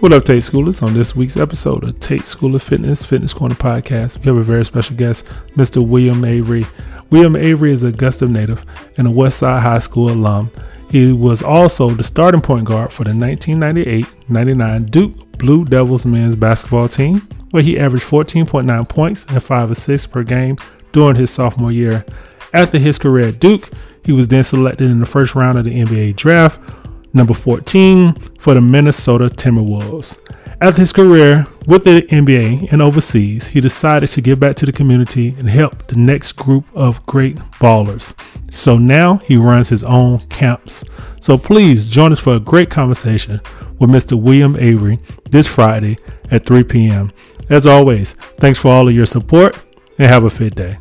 What up, Tate Schoolers? On this week's episode of Tate Schooler Fitness Fitness Corner podcast, we have a very special guest, Mr. William Avery. William Avery is a Augusta native and a Westside High School alum. He was also the starting point guard for the 1998-99 Duke Blue Devils men's basketball team, where he averaged 14.9 points and 5 assists per game during his sophomore year. After his career at Duke, he was then selected in the first round of the NBA draft number 14 for the Minnesota Timberwolves. After his career with the NBA and overseas, he decided to give back to the community and help the next group of great ballers. So now he runs his own camps. So please join us for a great conversation with Mr. William Avery this Friday at 3 p.m. As always, thanks for all of your support and have a fit day.